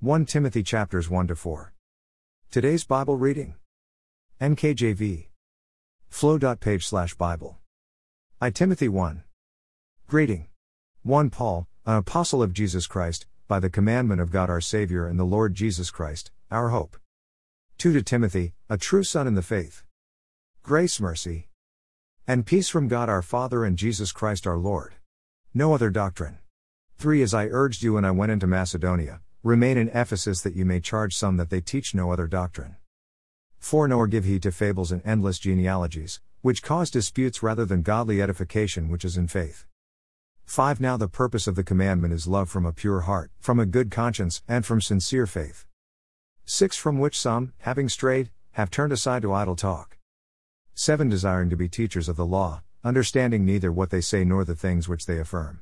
1 Timothy chapters 1 to 4. Today's Bible reading. NKJV. Flow.page slash Bible. I Timothy 1. Greeting. 1 Paul, an apostle of Jesus Christ, by the commandment of God our Savior and the Lord Jesus Christ, our hope. 2 to Timothy, a true son in the faith. Grace, mercy, and peace from God our Father and Jesus Christ our Lord. No other doctrine. 3 As I urged you when I went into Macedonia, remain in Ephesus that you may charge some that they teach no other doctrine. 4 Nor give heed to fables and endless genealogies, which cause disputes rather than godly edification which is in faith. 5 Now the purpose of the commandment is love from a pure heart, from a good conscience, and from sincere faith. 6 From which some, having strayed, have turned aside to idle talk. 7 Desiring to be teachers of the law, understanding neither what they say nor the things which they affirm.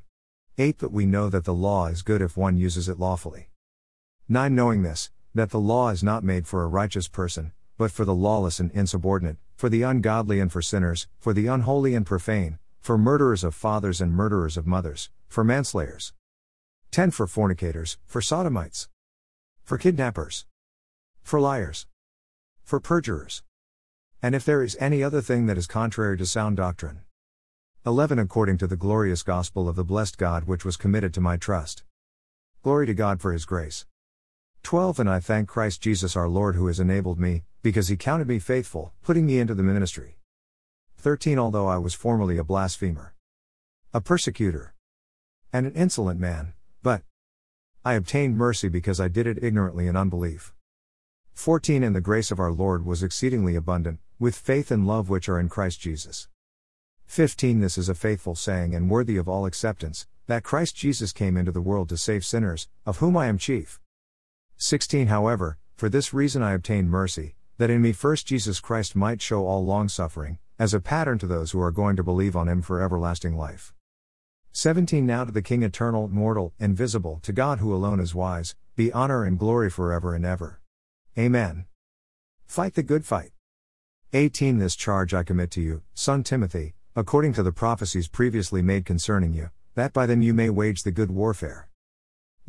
8 But we know that the law is good if one uses it lawfully. 9 Knowing this, that the law is not made for a righteous person, but for the lawless and insubordinate, for the ungodly and for sinners, for the unholy and profane, for murderers of fathers and murderers of mothers, for manslayers. 10 For fornicators, for sodomites, for kidnappers, for liars, for perjurers and if there is any other thing that is contrary to sound doctrine. 11 According to the glorious gospel of the blessed God which was committed to my trust. Glory to God for his grace. 12 And I thank Christ Jesus our Lord who has enabled me, because he counted me faithful, putting me into the ministry. 13 Although I was formerly a blasphemer, a persecutor, and an insolent man, but I obtained mercy because I did it ignorantly in unbelief. 14 And the grace of our Lord was exceedingly abundant, with faith and love which are in Christ Jesus. 15 This is a faithful saying and worthy of all acceptance, that Christ Jesus came into the world to save sinners, of whom I am chief. 16 However, for this reason I obtained mercy, that in me first Jesus Christ might show all longsuffering, as a pattern to those who are going to believe on him for everlasting life. 17 Now to the King eternal, mortal, invisible, to God who alone is wise, be honor and glory forever and ever. Amen. Fight the good fight. 18 This charge I commit to you, son Timothy, according to the prophecies previously made concerning you, that by them you may wage the good warfare.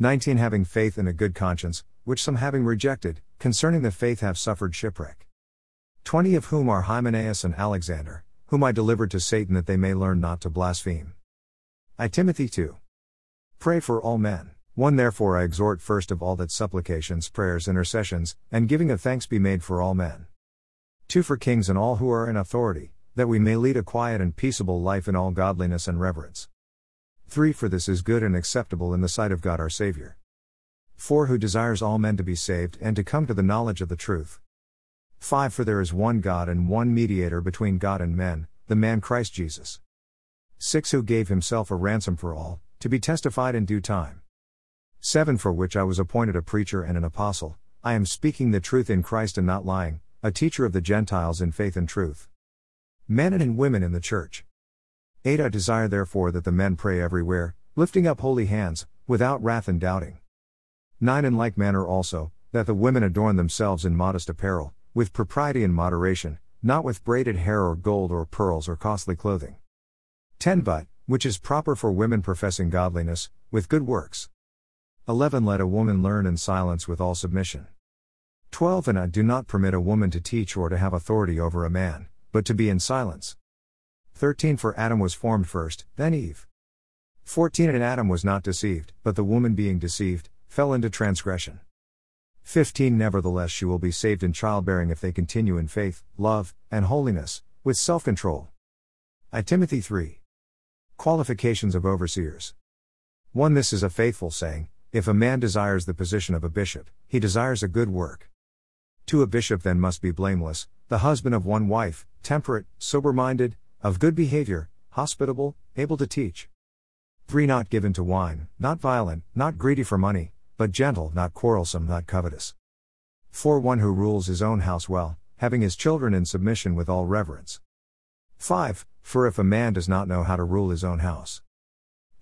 19 Having faith and a good conscience, which some having rejected, concerning the faith have suffered shipwreck. 20 Of whom are Hymenaeus and Alexander, whom I delivered to Satan that they may learn not to blaspheme. I Timothy 2. Pray for all men. 1 Therefore I exhort first of all that supplications, prayers, intercessions, and giving of thanks be made for all men. 2 For kings and all who are in authority, that we may lead a quiet and peaceable life in all godliness and reverence. 3 For this is good and acceptable in the sight of God our Saviour. 4 Who desires all men to be saved and to come to the knowledge of the truth. 5 For there is one God and one mediator between God and men, the man Christ Jesus. 6 Who gave himself a ransom for all, to be testified in due time. 7 For which I was appointed a preacher and an apostle, I am speaking the truth in Christ and not lying, a teacher of the Gentiles in faith and truth. Men and women in the church. 8 I desire therefore that the men pray everywhere, lifting up holy hands, without wrath and doubting. 9 In like manner also, that the women adorn themselves in modest apparel, with propriety and moderation, not with braided hair or gold or pearls or costly clothing. 10 But, which is proper for women professing godliness, with good works. 11 Let a woman learn in silence with all submission. 12 And I do not permit a woman to teach or to have authority over a man, but to be in silence. 13 For Adam was formed first, then Eve. 14 And Adam was not deceived, but the woman being deceived, fell into transgression. 15 Nevertheless, she will be saved in childbearing if they continue in faith, love, and holiness, with self control. I Timothy 3. Qualifications of overseers. 1 This is a faithful saying if a man desires the position of a bishop, he desires a good work. 2. A bishop then must be blameless, the husband of one wife, temperate, sober minded, of good behavior, hospitable, able to teach. 3. Not given to wine, not violent, not greedy for money, but gentle, not quarrelsome, not covetous. 4. One who rules his own house well, having his children in submission with all reverence. 5. For if a man does not know how to rule his own house,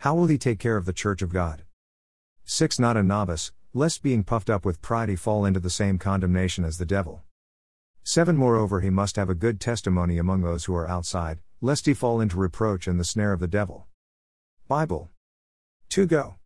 how will he take care of the church of God? 6. Not a novice, lest being puffed up with pride he fall into the same condemnation as the devil. 7. Moreover, he must have a good testimony among those who are outside, lest he fall into reproach and the snare of the devil. Bible. 2 Go.